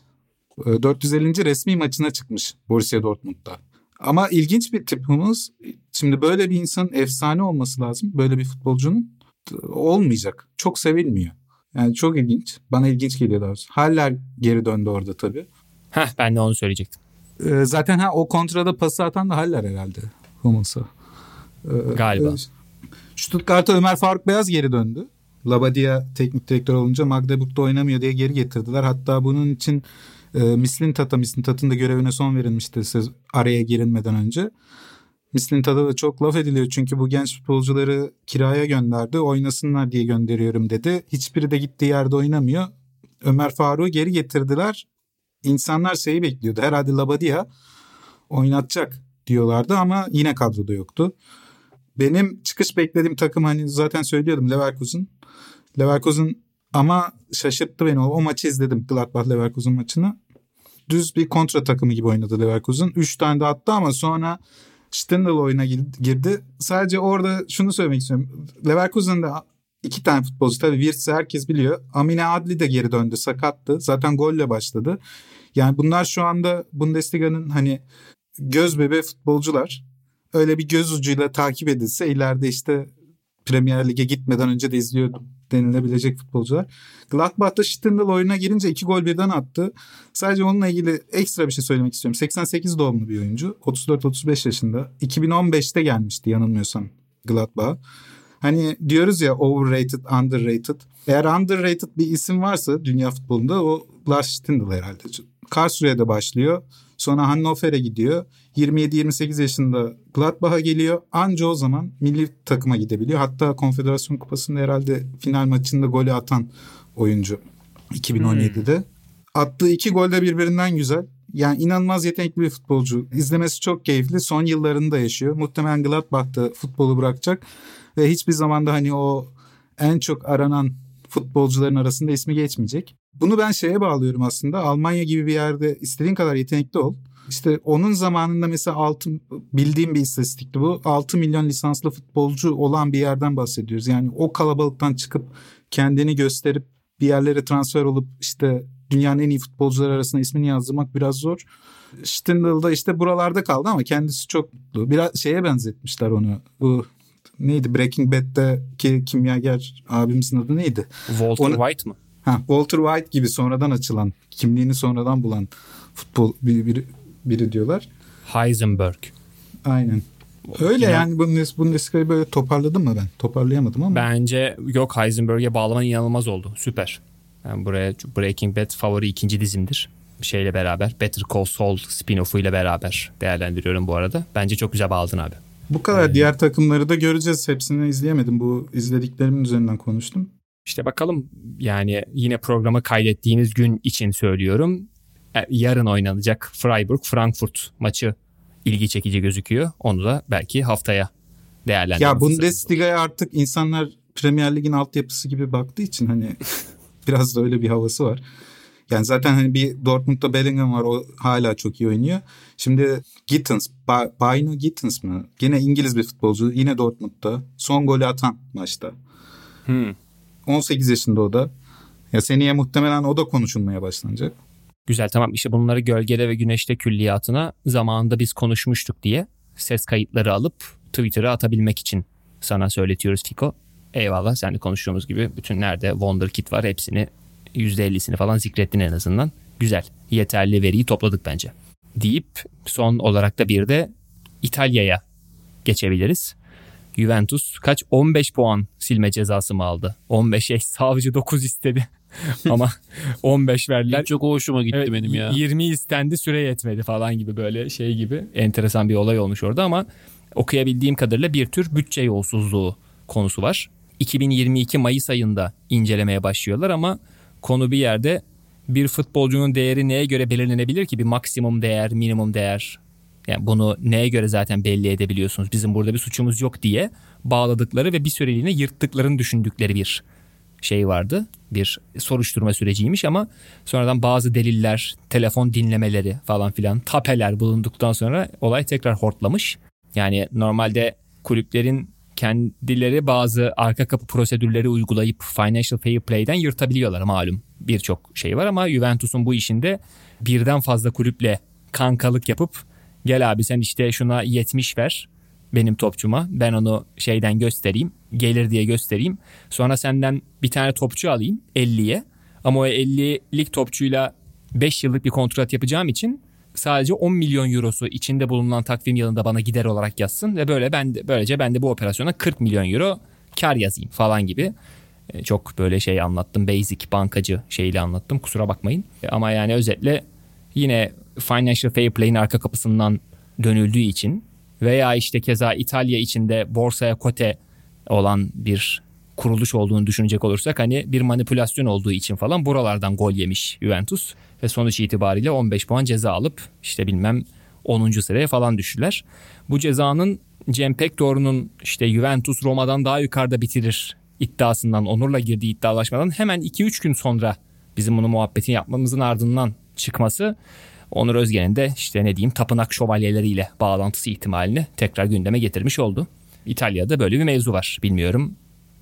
Ee, 450. resmi maçına çıkmış Borussia Dortmund'da. Ama ilginç bir tip Hummels. Şimdi böyle bir insanın efsane olması lazım. Böyle bir futbolcunun olmayacak. Çok sevilmiyor. Yani çok ilginç. Bana ilginç geliyor daha doğrusu. Haller geri döndü orada tabii. Heh ben de onu söyleyecektim. Ee, zaten ha o kontrada pası atan da Haller herhalde Hummels'a. Ee, Galiba. e, Stuttgart'a Ömer Faruk Beyaz geri döndü. Labadia teknik direktör olunca Magdeburg'da oynamıyor diye geri getirdiler. Hatta bunun için e, Mislin Tata, Mislin Tata'nın da görevine son verilmişti siz araya girilmeden önce. Mislin Tata da çok laf ediliyor çünkü bu genç futbolcuları kiraya gönderdi. Oynasınlar diye gönderiyorum dedi. Hiçbiri de gittiği yerde oynamıyor. Ömer Faruk'u geri getirdiler. İnsanlar şeyi bekliyordu. Herhalde Labadia oynatacak diyorlardı ama yine kadroda yoktu. Benim çıkış beklediğim takım hani zaten söylüyordum Leverkusen. Leverkusen ama şaşırttı beni. O, o maçı izledim Gladbach Leverkusen maçını. Düz bir kontra takımı gibi oynadı Leverkusen. Üç tane de attı ama sonra Stindl oyuna girdi. Sadece orada şunu söylemek istiyorum. Leverkusen'de iki tane futbolcu tabii Wirtz'i herkes biliyor. Amine Adli de geri döndü sakattı. Zaten golle başladı. Yani bunlar şu anda Bundesliga'nın hani göz bebe futbolcular. Öyle bir göz ucuyla takip edilse ileride işte Premier Lig'e gitmeden önce de izliyordum denilebilecek futbolcular. Gladbach'ta Stindl oyuna girince iki gol birden attı. Sadece onunla ilgili ekstra bir şey söylemek istiyorum. 88 doğumlu bir oyuncu. 34-35 yaşında. 2015'te gelmişti yanılmıyorsam Gladbach. Hani diyoruz ya overrated, underrated. Eğer underrated bir isim varsa dünya futbolunda o Lars Stindl herhalde. Karlsruhe'de başlıyor. Sonra Hannover'e gidiyor. 27-28 yaşında Gladbach'a geliyor. Anca o zaman milli takıma gidebiliyor. Hatta Konfederasyon Kupası'nda herhalde final maçında golü atan oyuncu 2017'de. Attığı iki gol de birbirinden güzel. Yani inanılmaz yetenekli bir futbolcu. İzlemesi çok keyifli. Son yıllarını da yaşıyor. Muhtemelen Gladbach'ta futbolu bırakacak. Ve hiçbir zaman da hani o en çok aranan futbolcuların arasında ismi geçmeyecek. Bunu ben şeye bağlıyorum aslında. Almanya gibi bir yerde istediğin kadar yetenekli ol. İşte onun zamanında mesela 6 bildiğim bir istatistikti bu. 6 milyon lisanslı futbolcu olan bir yerden bahsediyoruz. Yani o kalabalıktan çıkıp kendini gösterip bir yerlere transfer olup işte dünyanın en iyi futbolcular arasında ismini yazdırmak biraz zor. Stindl da işte buralarda kaldı ama kendisi çok mutlu. Biraz şeye benzetmişler onu. Bu neydi Breaking Bad'deki kimyager abimizin adı neydi? Walter Onu- White mı? Ha, Walter White gibi sonradan açılan, kimliğini sonradan bulan futbol biri, biri, biri diyorlar. Heisenberg. Aynen. Öyle Yine- yani Bundes, Bundesliga'yı böyle toparladım mı ben? Toparlayamadım ama. Bence yok Heisenberg'e bağlaman inanılmaz oldu. Süper. Yani buraya Breaking Bad favori ikinci dizimdir. Şeyle beraber Better Call Saul spin-off'u ile beraber değerlendiriyorum bu arada. Bence çok güzel bağladın abi. Bu kadar diğer takımları da göreceğiz. Hepsini izleyemedim. Bu izlediklerimin üzerinden konuştum. İşte bakalım yani yine programı kaydettiğimiz gün için söylüyorum. E, Yarın oynanacak Freiburg-Frankfurt maçı ilgi çekici gözüküyor. Onu da belki haftaya değerlendiririz. Ya Bundesliga'ya artık insanlar Premier Lig'in altyapısı gibi baktığı için hani biraz da öyle bir havası var. Yani zaten hani bir Dortmund'da Bellingham var o hala çok iyi oynuyor. Şimdi Gittins, Ba- Bino Gittins mı? Yine İngiliz bir futbolcu. Yine Dortmund'da. Son golü atan maçta. Hmm. 18 yaşında o da. Ya seneye muhtemelen o da konuşulmaya başlanacak. Güzel tamam işte bunları gölgede ve güneşte külliyatına zamanında biz konuşmuştuk diye ses kayıtları alıp Twitter'a atabilmek için sana söyletiyoruz Fiko. Eyvallah sen de konuştuğumuz gibi bütün nerede Wonderkid var hepsini %50'sini falan zikrettin en azından. Güzel yeterli veriyi topladık bence. Deyip son olarak da bir de İtalya'ya geçebiliriz. Juventus kaç 15 puan silme cezası mı aldı? 15 eş savcı 9 istedi. Ama 15 verdiler. Çok hoşuma gitti Evet, benim ya. 20 istendi süre yetmedi falan gibi böyle şey gibi enteresan bir olay olmuş orada ama okuyabildiğim kadarıyla bir tür bütçe yolsuzluğu konusu var. 2022 Mayıs ayında incelemeye başlıyorlar ama konu bir yerde bir futbolcunun değeri neye göre belirlenebilir ki bir maksimum değer, minimum değer. Yani bunu neye göre zaten belli edebiliyorsunuz? Bizim burada bir suçumuz yok diye bağladıkları ve bir süreliğine yırttıklarını düşündükleri bir şey vardı. Bir soruşturma süreciymiş ama sonradan bazı deliller, telefon dinlemeleri falan filan, tapeler bulunduktan sonra olay tekrar hortlamış. Yani normalde kulüplerin kendileri bazı arka kapı prosedürleri uygulayıp financial fair play'den yırtabiliyorlar malum. Birçok şey var ama Juventus'un bu işinde birden fazla kulüple kankalık yapıp gel abi sen işte şuna 70 ver benim topçuma. Ben onu şeyden göstereyim. Gelir diye göstereyim. Sonra senden bir tane topçu alayım 50'ye. Ama o 50'lik topçuyla 5 yıllık bir kontrat yapacağım için sadece 10 milyon eurosu içinde bulunan takvim yılında bana gider olarak yazsın ve böyle ben de, böylece ben de bu operasyona 40 milyon euro kar yazayım falan gibi. E, Çok böyle şey anlattım. Basic bankacı şeyle anlattım. Kusura bakmayın. E, Ama yani özetle yine financial fair play'in arka kapısından dönüldüğü için veya işte keza İtalya içinde borsaya kote olan bir kuruluş olduğunu düşünecek olursak hani bir manipülasyon olduğu için falan buralardan gol yemiş Juventus ve sonuç itibariyle 15 puan ceza alıp işte bilmem 10. sıraya falan düştüler. Bu cezanın Cem Pektor'un işte Juventus Roma'dan daha yukarıda bitirir iddiasından Onur'la girdiği iddialaşmadan hemen 2-3 gün sonra bizim bunu muhabbetini yapmamızın ardından çıkması Onur Özgen'in de işte ne diyeyim tapınak şövalyeleriyle bağlantısı ihtimalini tekrar gündeme getirmiş oldu. İtalya'da böyle bir mevzu var. Bilmiyorum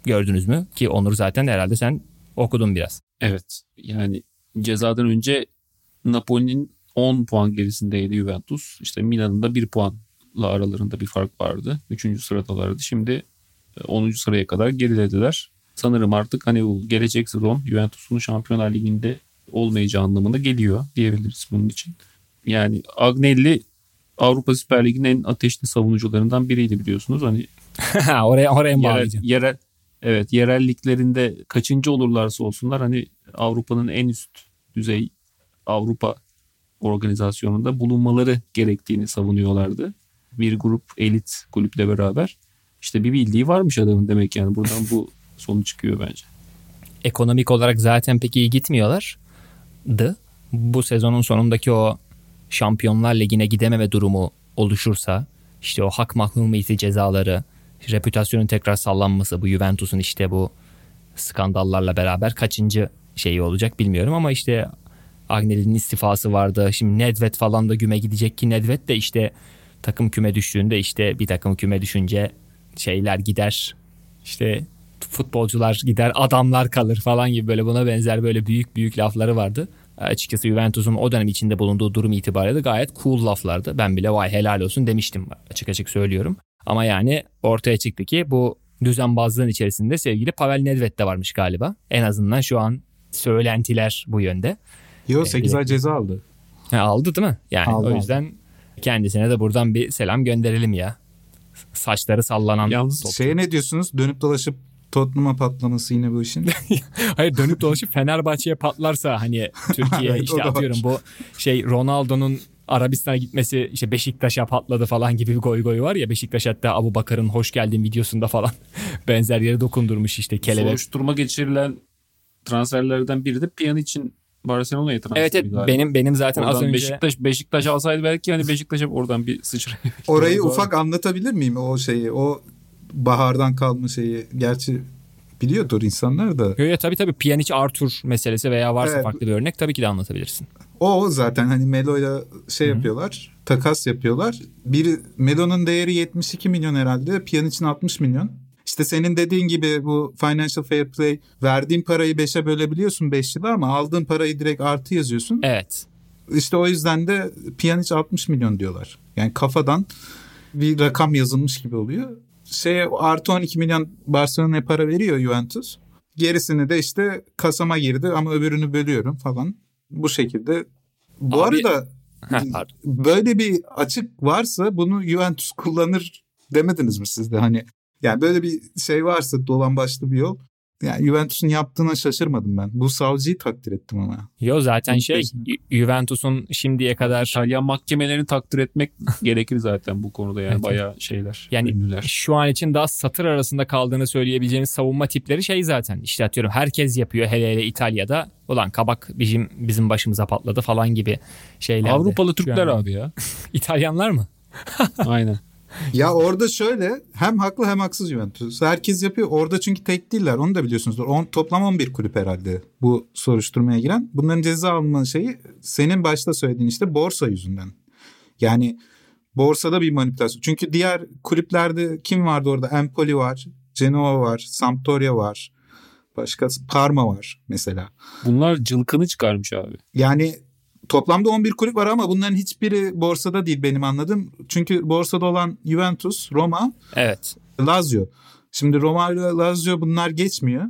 gördünüz mü ki Onur zaten herhalde sen okudun biraz. Evet. Yani cezadan önce Napoli'nin 10 puan gerisindeydi Juventus. İşte Milan'ın da 1 puanla aralarında bir fark vardı. 3. sıradalardı. Şimdi e, 10. sıraya kadar gerilediler. Sanırım artık hani bu gelecek sezon Juventus'un Şampiyonlar Ligi'nde olmayacağı anlamına geliyor diyebiliriz bunun için. Yani Agnelli Avrupa Süper Ligi'nin en ateşli savunucularından biriydi biliyorsunuz. Hani oraya oraya yerel, yerel evet yerelliklerinde kaçıncı olurlarsa olsunlar hani Avrupa'nın en üst düzey Avrupa organizasyonunda bulunmaları gerektiğini savunuyorlardı. Bir grup elit kulüple beraber. İşte bir bildiği varmış adamın demek yani buradan bu sonu çıkıyor bence. Ekonomik olarak zaten pek iyi gitmiyorlar. Dı. bu sezonun sonundaki o Şampiyonlar Ligi'ne gidememe durumu oluşursa işte o hak mahrumiyeti cezaları, reputasyonun tekrar sallanması bu Juventus'un işte bu skandallarla beraber kaçıncı şeyi olacak bilmiyorum ama işte Agnelli'nin istifası vardı. Şimdi Nedved falan da güme gidecek ki Nedved de işte takım küme düştüğünde işte bir takım küme düşünce şeyler gider. İşte futbolcular gider adamlar kalır falan gibi böyle buna benzer böyle büyük büyük lafları vardı. Açıkçası Juventus'un o dönem içinde bulunduğu durum itibariyle gayet cool laflardı. Ben bile vay helal olsun demiştim açık açık söylüyorum. Ama yani ortaya çıktı ki bu düzenbazlığın içerisinde sevgili Pavel Nedved de varmış galiba. En azından şu an söylentiler bu yönde. Yo 8 ay ceza aldı. Ha, aldı değil mi? Yani Aldı, o yüzden kendisine de buradan bir selam gönderelim ya. Saçları sallanan. Yalnız Şeye ne diyorsunuz? Dönüp dolaşıp Tottenham'a patlaması yine bu işin. Hayır dönüp dolaşıp Fenerbahçe'ye patlarsa hani Türkiye Evet, işte atıyorum bu şey Ronaldo'nun Arabistan'a gitmesi işte Beşiktaş'a patladı falan gibi bir goy goy var ya Beşiktaş hatta Abu Bakar'ın hoş geldin videosunda falan benzer yere dokundurmuş işte kelebek. soruşturma geçirilen transferlerden biri de Pjanic'in Barcelona'ya transferi Evet evet galiba. benim benim zaten Oradan az önce Beşiktaş Beşiktaş alsaydı belki hani Beşiktaş'a oradan bir sıçrayı. Orayı ufak anlatabilir miyim o şeyi? O bahardan kalma şeyi. Gerçi biliyordur insanlar da. Yo, yo, tabii tabii Pjanic Arthur meselesi veya varsa Evet. farklı bir örnek tabii ki de anlatabilirsin. O zaten hani Melo'yla şey yapıyorlar. Takas yapıyorlar. Biri Melo'nun değeri 72 milyon herhalde. Pjanic'in 60 milyon. İşte senin dediğin gibi bu financial fair play verdiğin parayı 5'e bölebiliyorsun 5 yıla ama aldığın parayı direkt artı yazıyorsun. Evet. İşte o yüzden de Pjanic 60 milyon diyorlar. Yani kafadan bir rakam yazılmış gibi oluyor. Şey artı 12 milyon Barcelona'ya para veriyor Juventus. Gerisini de işte kasama girdi ama öbürünü bölüyorum falan. Bu şekilde. Bu Abi- arada böyle bir açık varsa bunu Juventus kullanır demediniz mi siz de hani yani böyle bir şey varsa dolan başlı bir yol yani Juventus'un yaptığına şaşırmadım ben. Bu savcıyı takdir ettim ama. Yo zaten şey Juventus'un şimdiye kadar İtalyan mahkemelerini takdir etmek gerekir zaten bu konuda yani Evet. bayağı şeyler. Yani ünlüler. şu an için daha satır arasında kaldığını söyleyebileceğimiz savunma tipleri şey zaten. İşte atıyorum herkes yapıyor hele hele İtalya'da. Ulan kabak bizim bizim başımıza patladı falan gibi şeyler. Avrupalı Türkler abi ya. İtalyanlar mı? Aynen. Ya orada şöyle hem haklı hem haksız Juventus. Herkes yapıyor. Orada çünkü tek değiller. Onu da biliyorsunuzdur. On, toplam 11 kulüp herhalde bu soruşturmaya giren. Bunların ceza alma şeyi senin başta söylediğin işte borsa yüzünden. Yani borsada bir manipülasyon. Çünkü diğer kulüplerde kim vardı orada? Empoli var, Genova var, Sampdoria var. Başka Parma var mesela. Bunlar cılkını çıkarmış abi. Yani toplamda 11 kulüp var ama bunların hiçbiri borsada değil benim anladığım. Çünkü borsada olan Juventus, Roma, Evet. Lazio. Şimdi Roma ile Lazio bunlar geçmiyor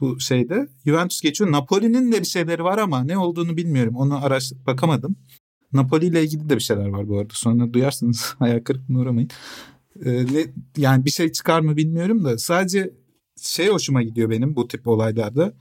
bu şeyde. Juventus geçiyor. Napoli'nin de bir şeyleri var ama ne olduğunu bilmiyorum. Onu araş bakamadım. Napoli ile ilgili de bir şeyler var bu arada. Sonra duyarsınız hayal kırıklığına uğramayın. Ee, ne, yani bir şey çıkar mı bilmiyorum da sadece şey hoşuma gidiyor benim bu tip olaylarda.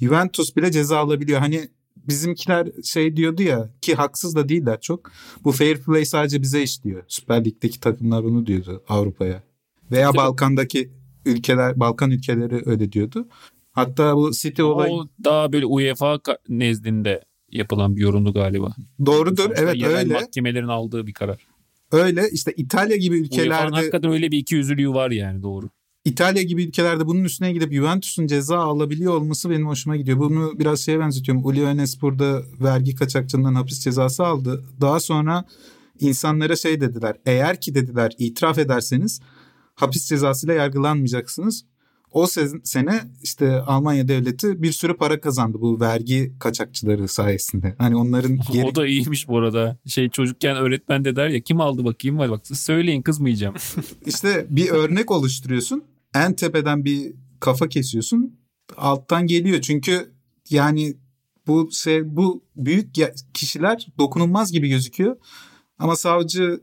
Juventus bile ceza alabiliyor. Hani bizimkiler şey diyordu ya ki haksız da değiller çok. Bu fair play sadece bize işliyor. Süper Lig'deki takımlar bunu diyordu Avrupa'ya. Veya Balkan'daki ülkeler, Balkan ülkeleri öyle diyordu. Hatta bu City olayı O daha böyle UEFA nezdinde yapılan bir yorumdu galiba. doğrudur. Sonuçta Evet yerel öyle. mahkemelerin aldığı bir karar. Öyle işte İtalya gibi UEFA'nın ülkelerde hakikaten öyle bir iki yüzlülüğü var yani doğru. İtalya gibi ülkelerde bunun üstüne gidip Juventus'un ceza alabiliyor olması benim hoşuma gidiyor. Bunu biraz şeye benzetiyorum. Uli Enes burada vergi kaçakçılığından hapis cezası aldı. Daha sonra insanlara şey dediler. Eğer ki dediler itiraf ederseniz hapis cezasıyla yargılanmayacaksınız. O se- sene işte Almanya devleti bir sürü para kazandı bu vergi kaçakçıları sayesinde. Hani onların geri O da iyiymiş bu arada. Şey çocukken öğretmen de der ya kim aldı bakayım var bak söyleyin kızmayacağım. İşte bir örnek oluşturuyorsun. En tepeden bir kafa kesiyorsun. Alttan geliyor. Çünkü yani bu şey bu büyük kişiler dokunulmaz gibi gözüküyor. Ama savcı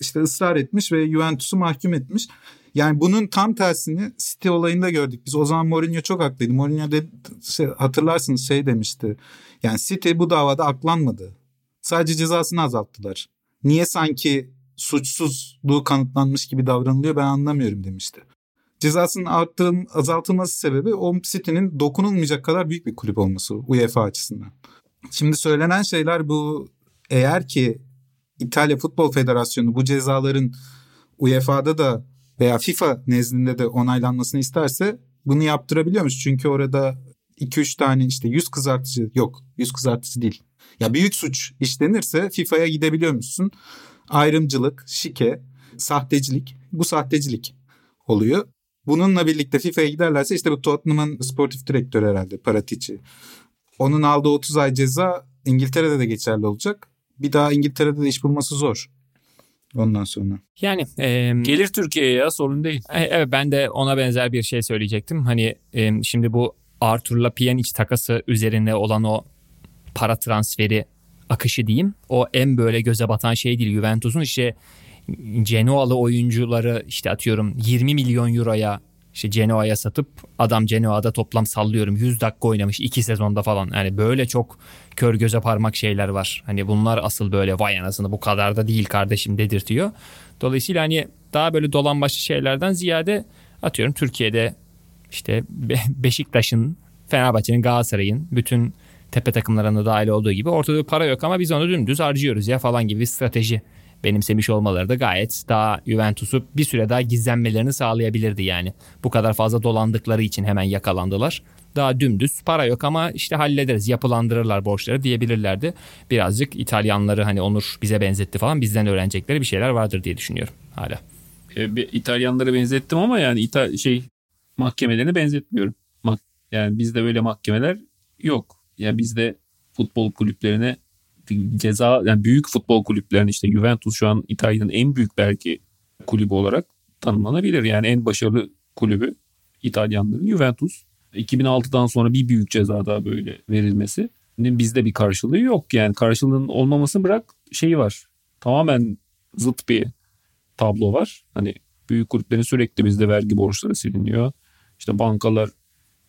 işte ısrar etmiş ve Juventus'u mahkum etmiş. Yani bunun tam tersini City olayında gördük. Biz o zaman Mourinho çok haklıydı. Mourinho de, şey, hatırlarsınız şey demişti. Yani City bu davada aklanmadı. Sadece cezasını azalttılar. Niye sanki suçsuzluğu kanıtlanmış gibi davranılıyor ben anlamıyorum demişti. Cezasının arttırıl, azaltılması sebebi o City'nin dokunulmayacak kadar büyük bir kulüp olması UEFA açısından. Şimdi söylenen şeyler bu eğer ki İtalya Futbol Federasyonu bu cezaların UEFA'da da veya FIFA nezdinde de onaylanmasını isterse bunu yaptırabiliyormuş. Çünkü orada 2-3 tane işte yüz kızartıcı yok yüz kızartıcı değil. Ya büyük suç işlenirse FIFA'ya gidebiliyormuşsun. Ayrımcılık, şike, sahtecilik bu sahtecilik oluyor. Bununla birlikte FIFA'ya giderlerse işte bu Tottenham'ın sportif direktörü herhalde Paratici. Onun aldığı 30 ay ceza İngiltere'de de geçerli olacak. Bir daha İngiltere'de de iş bulması zor. Ondan sonra. Yani e, Gelir Türkiye'ye ya sorun değil. E, Evet ben de ona benzer bir şey söyleyecektim. Hani e, şimdi bu Arthur'la Pjanic takası üzerine olan o para transferi akışı diyeyim. O en böyle göze batan şey değil. Juventus'un işte Genoa'lı oyuncuları işte atıyorum 20 milyon euroya işte Genoa'ya satıp adam Genoa'da toplam sallıyorum 100 dakika oynamış 2 sezonda falan. Yani böyle çok kör göze parmak şeyler var. Hani bunlar asıl böyle vay anasını bu kadar da değil kardeşim dedirtiyor. Dolayısıyla hani daha böyle dolambaçlı şeylerden ziyade atıyorum Türkiye'de işte Be- Beşiktaş'ın, Fenerbahçe'nin, Galatasaray'ın bütün tepe takımlarına dahil olduğu gibi ortada bir para yok ama biz onu dümdüz harcıyoruz ya falan gibi bir strateji benimsemiş olmaları da gayet daha Juventus'u bir süre daha gizlenmelerini sağlayabilirdi yani. Bu kadar fazla dolandıkları için hemen yakalandılar. Daha dümdüz para yok ama işte hallederiz yapılandırırlar borçları diyebilirlerdi. Birazcık İtalyanları hani Onur bize benzetti falan bizden öğrenecekleri bir şeyler vardır diye düşünüyorum hala. E, bir İtalyanlara benzettim ama yani İta şey mahkemelerini benzetmiyorum. Yani bizde böyle mahkemeler yok. Yani bizde futbol kulüplerine ceza yani büyük futbol kulüplerine işte Juventus şu an İtalya'nın en büyük belki kulübü olarak tanımlanabilir. Yani en başarılı kulübü İtalyanların Juventus. 2006'dan sonra bir büyük ceza daha böyle verilmesi. Bizde bir karşılığı yok. Yani karşılığının olmamasını bırak şeyi var. Tamamen zıt bir tablo var. Hani büyük kulüplerin sürekli bizde vergi borçları siliniyor. İşte bankalar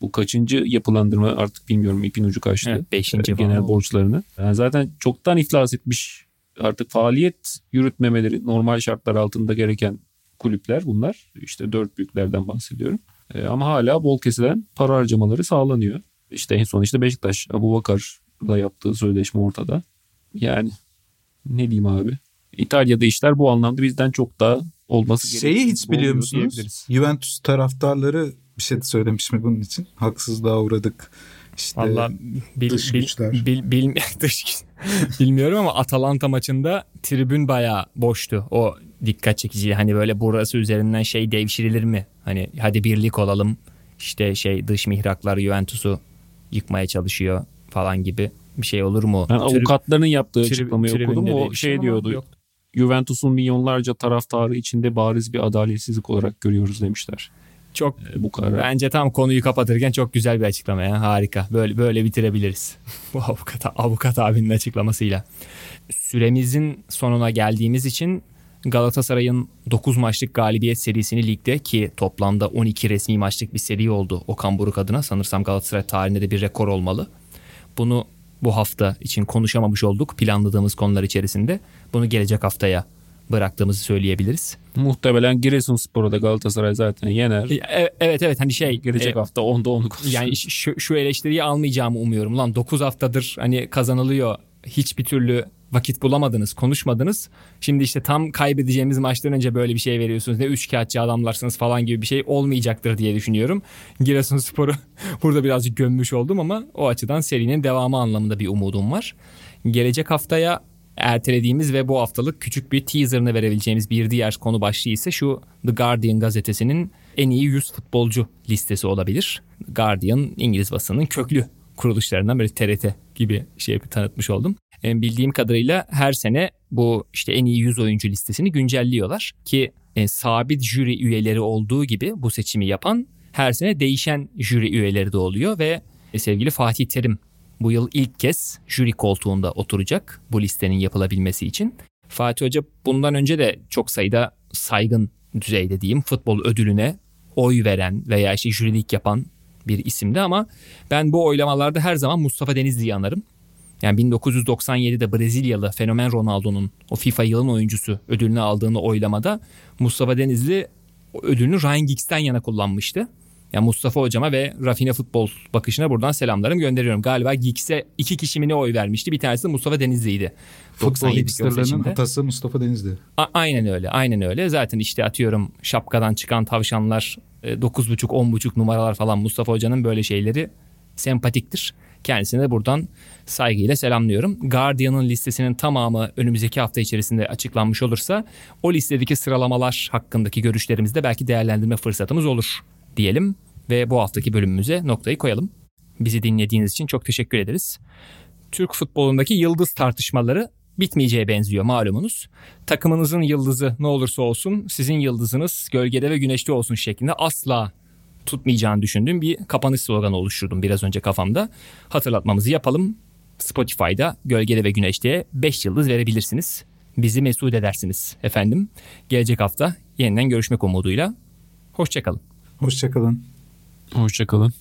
bu kaçıncı yapılandırma artık bilmiyorum ipin ucu kaçtı. Evet, beşinci falan genel oldu. borçlarını. Yani zaten çoktan iflas etmiş artık faaliyet yürütmemeleri normal şartlar altında gereken kulüpler bunlar. İşte dört büyüklerden bahsediyorum. Ee, ama hala bol kesilen para harcamaları sağlanıyor. İşte en son işte Beşiktaş Abu Bakar'la yaptığı sözleşme ortada. Yani ne diyeyim abi. İtalya'da işler bu anlamda bizden çok daha olması Şeyi gerektiği hiç biliyor musunuz? Juventus taraftarları bir şey söylemiş mi bunun için? Haksızlığa uğradık. İşte Valla bil, dış bil- güçler. bil- bil- dış bilmiyorum ama Atalanta maçında tribün bayağı boştu. O dikkat çekici. Hani böyle burası üzerinden şey devşirilir mi? Hani hadi birlik olalım. İşte şey dış mihraklar Juventus'u yıkmaya çalışıyor falan gibi bir şey olur mu? Ben Trib- avukatların yaptığı trib- açıklamayı tribünde okudum. O şey diyordu. yok. Juventus'un milyonlarca taraftarı içinde bariz bir adaletsizlik olarak görüyoruz demişler. Çok E, bu kadar. Bence tam konuyu kapatırken çok güzel bir açıklama ya. Harika. Böyle böyle bitirebiliriz. Bu avukat avukat abinin açıklamasıyla. Süremizin sonuna geldiğimiz için Galatasaray'ın 9 maçlık galibiyet serisini ligde ki toplamda 12 resmi maçlık bir seri oldu Okan Buruk adına. Sanırsam Galatasaray tarihinde de bir rekor olmalı. Bunu bu hafta için konuşamamış olduk planladığımız konular içerisinde. Bunu gelecek haftaya bıraktığımızı söyleyebiliriz. Muhtemelen Giresunspor'u da Galatasaray zaten yener. E- Evet evet hani şey Gelecek e, hafta 10'da onu konuşuruz. Yani şu, şu eleştiriyi almayacağımı umuyorum. Lan 9 haftadır hani kazanılıyor. Hiçbir türlü vakit bulamadınız, konuşmadınız. Şimdi işte tam kaybedeceğimiz maçtan önce böyle bir şey veriyorsunuz. Ne üç kağıtçı adamlarsınız falan gibi bir şey olmayacaktır diye düşünüyorum. Giresunspor'u burada birazcık gömmüş oldum ama o açıdan serinin devamı anlamında bir umudum var. Gelecek haftaya ertelediğimiz ve bu haftalık küçük bir teaserını verebileceğimiz bir diğer konu başlığı ise şu The Guardian gazetesinin en iyi 100 futbolcu listesi olabilir. Guardian İngiliz basının köklü kuruluşlarından böyle TRT gibi şey tanıtmış oldum. E, bildiğim kadarıyla her sene bu işte en iyi 100 oyuncu listesini güncelliyorlar ki e, sabit jüri üyeleri olduğu gibi bu seçimi yapan her sene değişen jüri üyeleri de oluyor ve e, sevgili Fatih Terim bu yıl ilk kez jüri koltuğunda oturacak bu listenin yapılabilmesi için. Fatih Hoca bundan önce de çok sayıda saygın düzeyde diyeyim futbol ödülüne oy veren veya işte jürilik yapan bir isimdi ama ben bu oylamalarda her zaman Mustafa Denizli'yi anarım. Yani 1997'de Brezilyalı fenomen Ronaldo'nun o FIFA yılın oyuncusu ödülünü aldığını oylamada Mustafa Denizli ödülünü Ryan Giggs'ten yana kullanmıştı. Yani Mustafa hocama ve Rafine futbol bakışına buradan selamlarımı gönderiyorum. Galiba Geeks'e iki kişi mi ne oy vermişti. Bir tanesi de Mustafa Denizli'ydi. Futbol 97 hipsterlerinin seçimde. atası Mustafa Denizli. A- aynen öyle. Aynen öyle. Zaten işte atıyorum şapkadan çıkan tavşanlar e, 9.5 10.5 numaralar falan Mustafa Hoca'nın böyle şeyleri sempatiktir. Kendisine de buradan saygıyla selamlıyorum. Guardian'ın listesinin tamamı önümüzdeki hafta içerisinde açıklanmış olursa o listedeki sıralamalar hakkındaki görüşlerimizde belki değerlendirme fırsatımız olur diyelim ve bu haftaki bölümümüze noktayı koyalım. Bizi dinlediğiniz için çok teşekkür ederiz. Türk futbolundaki yıldız tartışmaları bitmeyeceğe benziyor malumunuz. Takımınızın yıldızı ne olursa olsun sizin yıldızınız gölgede ve güneşte olsun şeklinde asla tutmayacağını düşündüğüm bir kapanış sloganı oluşturdum biraz önce kafamda. Hatırlatmamızı yapalım. Spotify'da gölgede ve güneşte 5 yıldız verebilirsiniz. Bizi mesut edersiniz efendim. Gelecek hafta yeniden görüşmek umuduyla. Hoşçakalın. Hoşçakalın. Hoşçakalın.